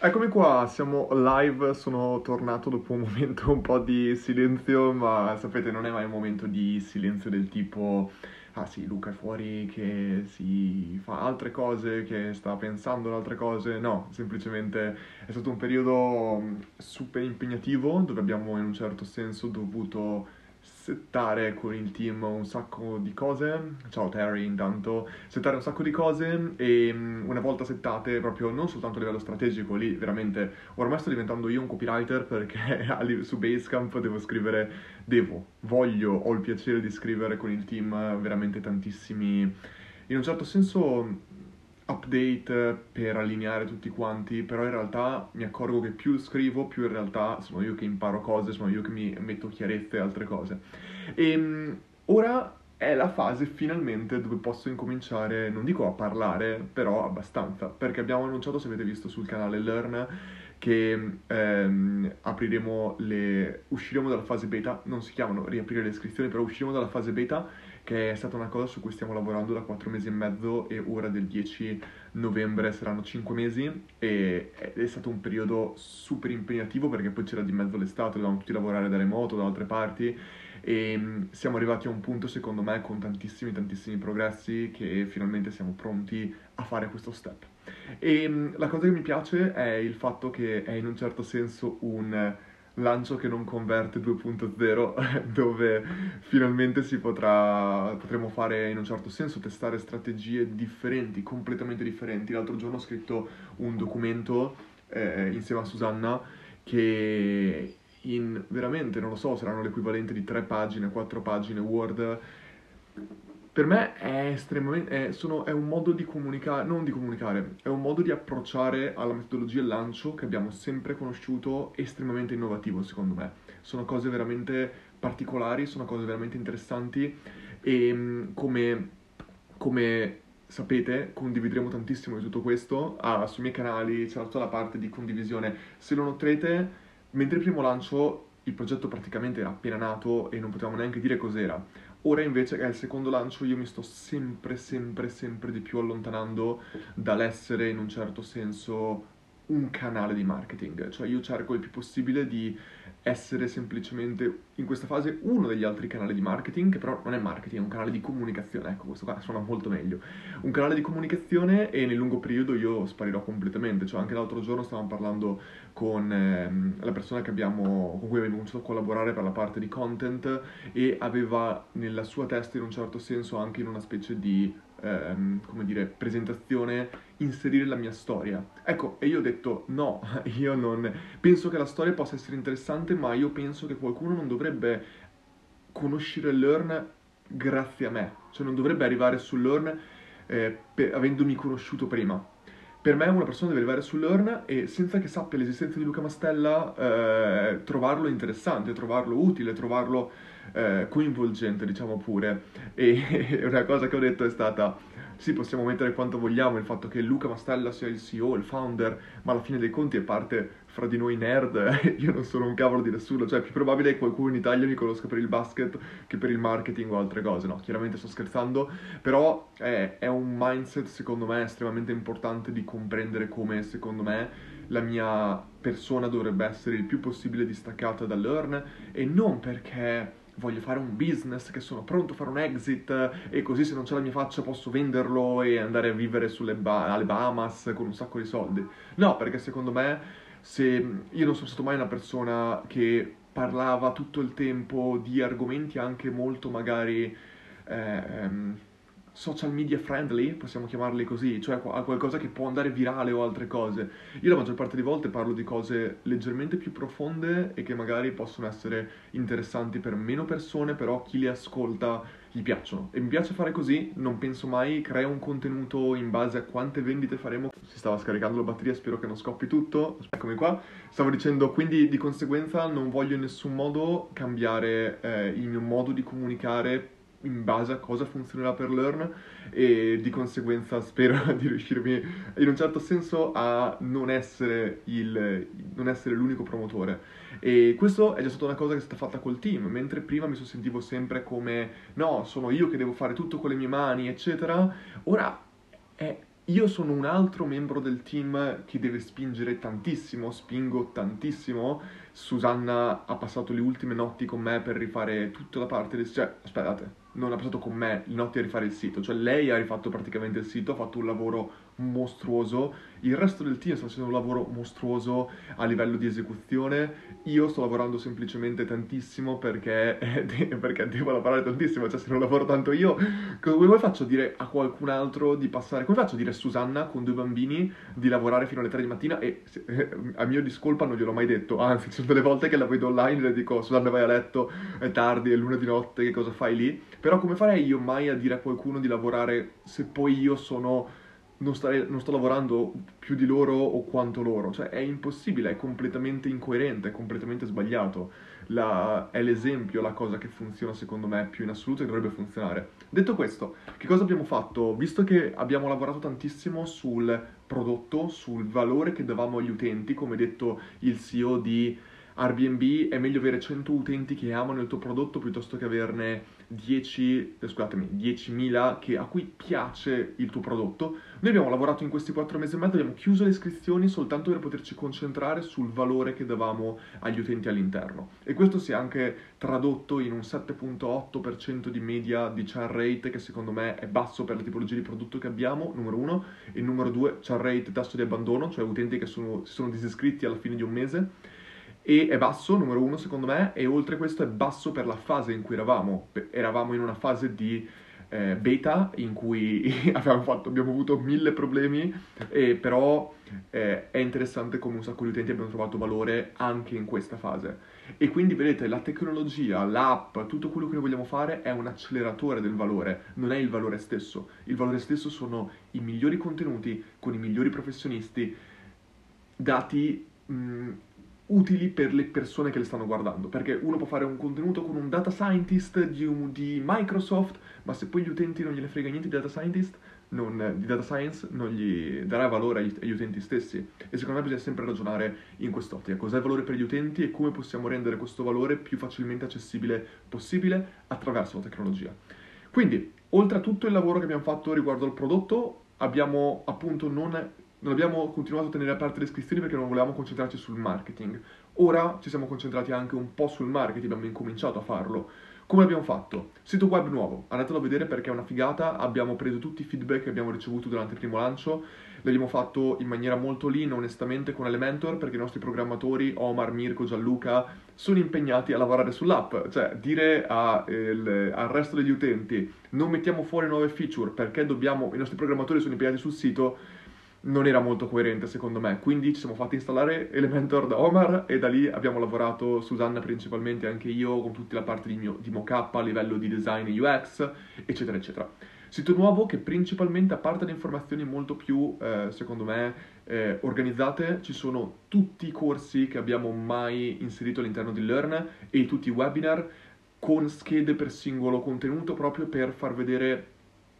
Eccomi qua, siamo live, sono tornato dopo un momento un po' di silenzio, ma sapete non è mai un momento di silenzio del tipo ah sì, Luca è fuori che si fa altre cose, che sta pensando ad altre cose, no, semplicemente è stato un periodo super impegnativo dove abbiamo in un certo senso dovuto settare con il team un sacco di cose. Ciao Terry, intanto. Settare un sacco di cose e mm, una volta settate, proprio non soltanto a livello strategico, lì veramente ormai sto diventando io un copywriter perché su Basecamp devo scrivere, devo, voglio, ho il piacere di scrivere con il team veramente tantissimi, in un certo senso update per allineare tutti quanti, però in realtà mi accorgo che più scrivo, più in realtà sono io che imparo cose, sono io che mi metto chiarezze e altre cose. E ehm, ora è la fase finalmente dove posso incominciare, non dico a parlare, però abbastanza, perché abbiamo annunciato, se avete visto sul canale Learn, che ehm, apriremo le... usciremo dalla fase beta, non si chiamano riaprire le iscrizioni, però usciremo dalla fase beta che è stata una cosa su cui stiamo lavorando da 4 mesi e mezzo e ora del 10 novembre saranno 5 mesi e è stato un periodo super impegnativo perché poi c'era di mezzo l'estate, dovevamo tutti lavorare da remoto, da altre parti e mm, siamo arrivati a un punto secondo me con tantissimi tantissimi progressi che finalmente siamo pronti a fare questo step. E mm, la cosa che mi piace è il fatto che è in un certo senso un lancio che non converte 2.0 dove finalmente si potrà, potremo fare in un certo senso testare strategie differenti, completamente differenti. L'altro giorno ho scritto un documento eh, insieme a Susanna che in veramente, non lo so, saranno l'equivalente di tre pagine, quattro pagine Word per me è estremamente, è, sono, è, un modo di comunicare, non di comunicare, è un modo di approcciare alla metodologia lancio che abbiamo sempre conosciuto estremamente innovativo secondo me. Sono cose veramente particolari, sono cose veramente interessanti e mm, come, come sapete condivideremo tantissimo di tutto questo ah, sui miei canali, c'è tutta la parte di condivisione. Se lo noterete, mentre il primo lancio il progetto praticamente era appena nato e non potevamo neanche dire cos'era Ora invece che è il secondo lancio io mi sto sempre, sempre, sempre di più allontanando dall'essere in un certo senso un canale di marketing, cioè io cerco il più possibile di essere semplicemente in questa fase uno degli altri canali di marketing, che però non è marketing, è un canale di comunicazione, ecco questo qua suona molto meglio, un canale di comunicazione e nel lungo periodo io sparirò completamente, cioè anche l'altro giorno stavamo parlando con ehm, la persona abbiamo, con cui abbiamo cominciato a collaborare per la parte di content e aveva nella sua testa in un certo senso anche in una specie di ehm, come dire, presentazione inserire la mia storia. Ecco, e io ho detto no, io non penso che la storia possa essere interessante, ma io penso che qualcuno non dovrebbe conoscere Learn grazie a me, cioè non dovrebbe arrivare su Learn eh, per, avendomi conosciuto prima. Per me una persona deve arrivare su Learn e senza che sappia l'esistenza di Luca Mastella eh, trovarlo interessante, trovarlo utile, trovarlo eh, coinvolgente, diciamo pure. E una cosa che ho detto è stata, sì, possiamo mettere quanto vogliamo il fatto che Luca Mastella sia il CEO, il founder, ma alla fine dei conti è parte fra di noi nerd, io non sono un cavolo di nessuno, cioè è più probabile che qualcuno in Italia mi conosca per il basket che per il marketing o altre cose, no, chiaramente sto scherzando, però è, è un mindset secondo me estremamente importante di comprendere come secondo me la mia persona dovrebbe essere il più possibile distaccata da Learn e non perché voglio fare un business, che sono pronto a fare un exit e così se non c'è la mia faccia posso venderlo e andare a vivere sulle ba- alle Bahamas con un sacco di soldi. No, perché secondo me se io non sono stato mai una persona che parlava tutto il tempo di argomenti anche molto magari eh, ehm, social media friendly, possiamo chiamarli così, cioè a qualcosa che può andare virale o altre cose. Io la maggior parte delle volte parlo di cose leggermente più profonde e che magari possono essere interessanti per meno persone, però chi le ascolta gli piacciono. E mi piace fare così, non penso mai creo un contenuto in base a quante vendite faremo. Si stava scaricando la batteria, spero che non scoppi tutto. Eccomi qua. Stavo dicendo, quindi di conseguenza non voglio in nessun modo cambiare eh, il mio modo di comunicare in base a cosa funzionerà per Learn e di conseguenza spero di riuscirmi in un certo senso a non essere, il, non essere l'unico promotore. E questo è già stata una cosa che è stata fatta col team mentre prima mi sentivo sempre come no sono io che devo fare tutto con le mie mani eccetera. Ora è io sono un altro membro del team che deve spingere tantissimo, spingo tantissimo. Susanna ha passato le ultime notti con me per rifare tutta la parte del... Cioè, aspettate, non ha passato con me le notti a rifare il sito, cioè lei ha rifatto praticamente il sito, ha fatto un lavoro mostruoso, il resto del team sta facendo un lavoro mostruoso a livello di esecuzione, io sto lavorando semplicemente tantissimo perché, perché devo lavorare tantissimo, cioè se non lavoro tanto io, come faccio a dire a qualcun altro di passare, come faccio a dire a Susanna con due bambini di lavorare fino alle 3 di mattina e a mio discolpa non gliel'ho mai detto, anzi ci sono delle volte che la vedo online e le dico Susanna vai a letto, è tardi, è luna di notte, che cosa fai lì? Però come farei io mai a dire a qualcuno di lavorare se poi io sono non, stare, non, sto lavorando più di loro o quanto loro, cioè è impossibile, è completamente incoerente, è completamente sbagliato. La, è l'esempio, la cosa che funziona secondo me più in assoluto e dovrebbe funzionare. Detto questo, che cosa abbiamo fatto? Visto che abbiamo lavorato tantissimo sul prodotto, sul valore che davamo agli utenti, come detto il CEO di Airbnb, è meglio avere 100 utenti che amano il tuo prodotto piuttosto che averne 10, eh, scusatemi, 10.000 che, a cui piace il tuo prodotto. Noi abbiamo lavorato in questi 4 mesi e mezzo, abbiamo chiuso le iscrizioni soltanto per poterci concentrare sul valore che davamo agli utenti all'interno. E questo si è anche tradotto in un 7.8% di media di churn rate che secondo me è basso per la tipologia di prodotto che abbiamo, numero uno, e numero due, churn rate, tasso di abbandono, cioè utenti che sono, si sono disiscritti alla fine di un mese e è basso, numero uno secondo me, e oltre questo è basso per la fase in cui eravamo. Eravamo in una fase di eh, beta in cui abbiamo, fatto, abbiamo, avuto mille problemi, e però eh, è interessante come un sacco di utenti abbiano trovato valore anche in questa fase. E quindi vedete, la tecnologia, l'app, tutto quello che noi vogliamo fare è un acceleratore del valore, non è il valore stesso. Il valore stesso sono i migliori contenuti con i migliori professionisti dati mh, utili per le persone che le stanno guardando, perché uno può fare un contenuto con un data scientist di, un, di Microsoft, ma se poi gli utenti non gliene frega niente di data scientist, non, di data science, non gli darà valore agli, agli, utenti stessi. E secondo me bisogna sempre ragionare in quest'ottica, cos'è il valore per gli utenti e come possiamo rendere questo valore più facilmente accessibile possibile attraverso la tecnologia. Quindi, oltre a tutto il lavoro che abbiamo fatto riguardo al prodotto, abbiamo appunto non non abbiamo continuato a tenere aperte le iscrizioni perché non volevamo concentrarci sul marketing. Ora ci siamo concentrati anche un po' sul marketing, abbiamo incominciato a farlo. Come abbiamo fatto? Sito web nuovo, andatelo a vedere perché è una figata, abbiamo preso tutti i feedback che abbiamo ricevuto durante il primo lancio, l'abbiamo fatto in maniera molto lean, onestamente, con Elementor, perché i nostri programmatori, Omar, Mirko, Gianluca, sono impegnati a lavorare sull'app, cioè dire a, il, al resto degli utenti non mettiamo fuori nuove feature perché dobbiamo, i nostri programmatori sono impegnati sul sito, non era molto coerente secondo me, quindi ci siamo fatti installare Elementor da Omar e da lì abbiamo lavorato Susanna principalmente, anche io, con tutta la parte di, mio, di mockup a livello di design e UX, eccetera, eccetera. Sito nuovo che principalmente, a parte le informazioni molto più, eh, secondo me, eh, organizzate, ci sono tutti i corsi che abbiamo mai inserito all'interno di Learn e tutti i webinar con schede per singolo contenuto proprio per far vedere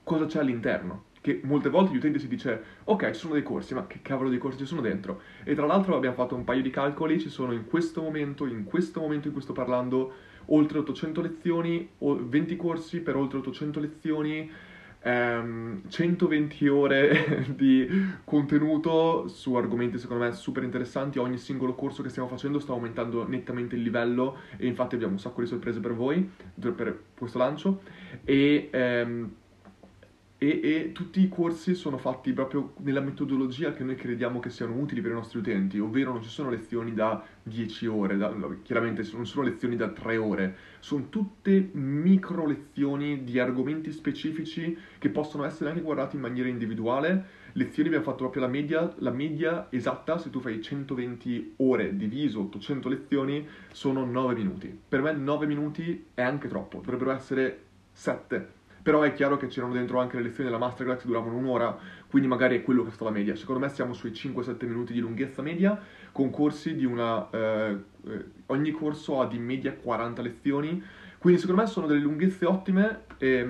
cosa c'è all'interno che molte volte gli utenti si dice ok ci sono dei corsi ma che cavolo di corsi ci sono dentro? E tra l'altro abbiamo fatto un paio di calcoli ci sono in questo momento in questo momento in cui sto parlando oltre 800 lezioni 20 corsi per oltre 800 lezioni ehm, 120 ore di contenuto su argomenti secondo me super interessanti. Ogni singolo corso che stiamo facendo sta aumentando nettamente il livello e infatti abbiamo un sacco di sorprese per voi per questo lancio. E ehm, e, e, tutti i corsi sono fatti proprio nella metodologia che noi crediamo che siano utili per i nostri utenti, ovvero non ci sono lezioni da 10 ore, da, chiaramente non sono lezioni da 3 ore, sono tutte micro lezioni di argomenti specifici che possono essere anche guardati in maniera individuale. Lezioni abbiamo fatto proprio la media, la media esatta, se tu fai 120 ore diviso 800 lezioni, sono 9 minuti. Per me 9 minuti è anche troppo, dovrebbero essere 7 però è chiaro che c'erano dentro anche le lezioni della Masterclass che duravano un'ora, quindi magari è quello che sta la media. Secondo me siamo sui 5-7 minuti di lunghezza media, con corsi di una... Eh, eh, ogni corso ha di media 40 lezioni, Quindi secondo me sono delle lunghezze ottime e,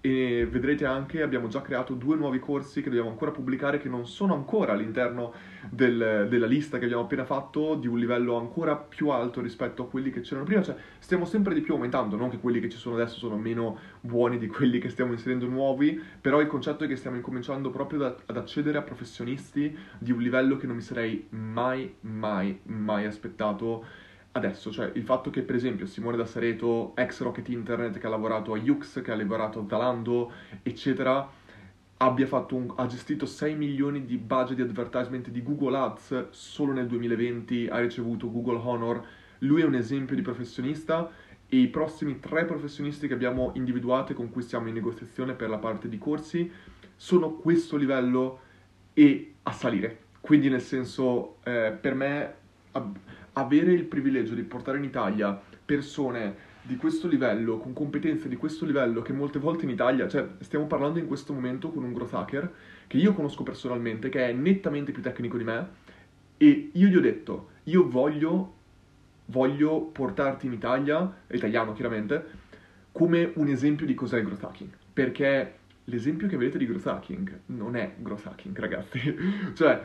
e, vedrete anche, abbiamo già creato due nuovi corsi che dobbiamo ancora pubblicare che non sono ancora all'interno del, della lista che abbiamo appena fatto di un livello ancora più alto rispetto a quelli che c'erano prima, cioè stiamo sempre di più aumentando, non che quelli che ci sono adesso sono meno buoni di quelli che stiamo inserendo nuovi, però il concetto è che stiamo incominciando proprio da, ad accedere a professionisti di un livello che non mi sarei mai, mai, mai aspettato adesso, cioè il fatto che per esempio Simone da Sareto, ex Rocket Internet, che ha lavorato a Yux, che ha lavorato a Zalando, eccetera, abbia un, ha gestito 6 milioni di budget di advertisement di Google Ads solo nel 2020, ha ricevuto Google Honor, lui è un esempio di professionista e i prossimi tre professionisti che abbiamo individuato e con cui siamo in negoziazione per la parte di corsi sono questo livello e a salire. Quindi nel senso, eh, per me avere il privilegio di portare in Italia persone di questo livello, con competenze di questo livello, che molte volte in Italia, cioè stiamo parlando in questo momento con un growth hacker che io conosco personalmente, che è nettamente più tecnico di me, e io gli ho detto, io voglio, voglio portarti in Italia, italiano chiaramente, come un esempio di cos'è il growth hacking, perché l'esempio che avete di growth hacking non è growth hacking, ragazzi, cioè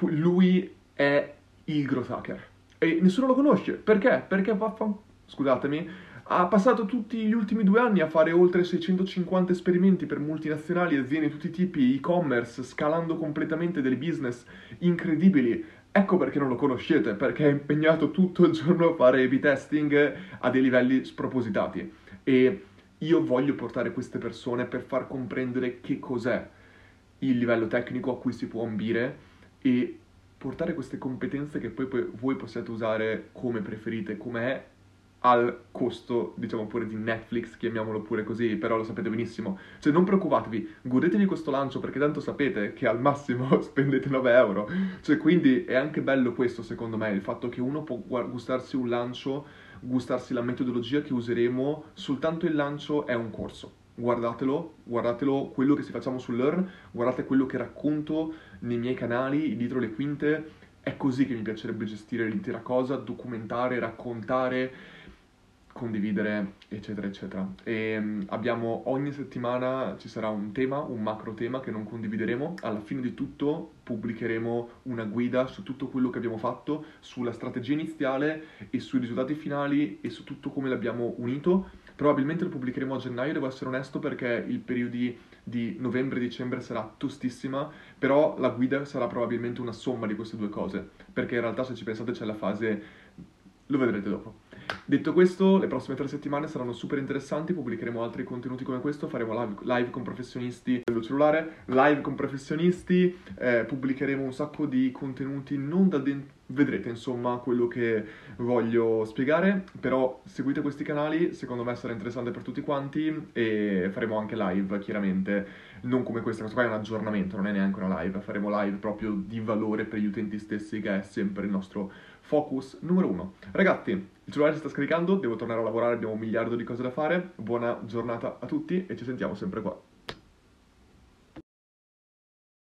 lui è il growth hacker e nessuno lo conosce. Perché? Perché vaffan... scusatemi, ha passato tutti gli ultimi due anni a fare oltre 650 esperimenti per multinazionali, aziende di tutti i tipi, e-commerce, scalando completamente delle business incredibili. Ecco perché non lo conoscete, perché è impegnato tutto il giorno a fare A-B testing a dei livelli spropositati. E io voglio portare queste persone per far comprendere che cos'è il livello tecnico a cui si può ambire e portare queste competenze che poi, poi voi possiate usare come preferite, come è al costo, diciamo pure di Netflix, chiamiamolo pure così, però lo sapete benissimo. Cioè non preoccupatevi, godetevi questo lancio perché tanto sapete che al massimo spendete 9 euro. Cioè quindi è anche bello questo secondo me, il fatto che uno può gustarsi un lancio, gustarsi la metodologia che useremo, soltanto il lancio è un corso guardatelo, guardatelo quello che si facciamo su Learn, guardate quello che racconto nei miei canali, dietro le quinte, è così che mi piacerebbe gestire l'intera cosa, documentare, raccontare, condividere, eccetera, eccetera. E um, abbiamo ogni settimana ci sarà un tema, un macro tema che non condivideremo. Alla fine di tutto pubblicheremo una guida su tutto quello che abbiamo fatto, sulla strategia iniziale e sui risultati finali e su tutto come l'abbiamo unito Probabilmente lo pubblicheremo a gennaio, devo essere onesto, perché il periodo di novembre e dicembre sarà tostissima, però la guida sarà probabilmente una somma di queste due cose, perché in realtà se ci pensate c'è la fase... lo vedrete dopo. Detto questo, le prossime tre settimane saranno super interessanti, pubblicheremo altri contenuti come questo, faremo live, live con professionisti dello cellulare, live con professionisti, eh, pubblicheremo un sacco di contenuti non da dentro, vedrete insomma quello che voglio spiegare, però seguite questi canali, secondo me sarà interessante per tutti quanti e faremo anche live chiaramente, non come questa, questo qua è un aggiornamento, non è neanche una live, faremo live proprio di valore per gli utenti stessi che è sempre il nostro focus numero uno. Ragazzi, il cellulare si sta scaricando, devo tornare a lavorare, abbiamo un miliardo di cose da fare. Buona giornata a tutti e ci sentiamo sempre qua.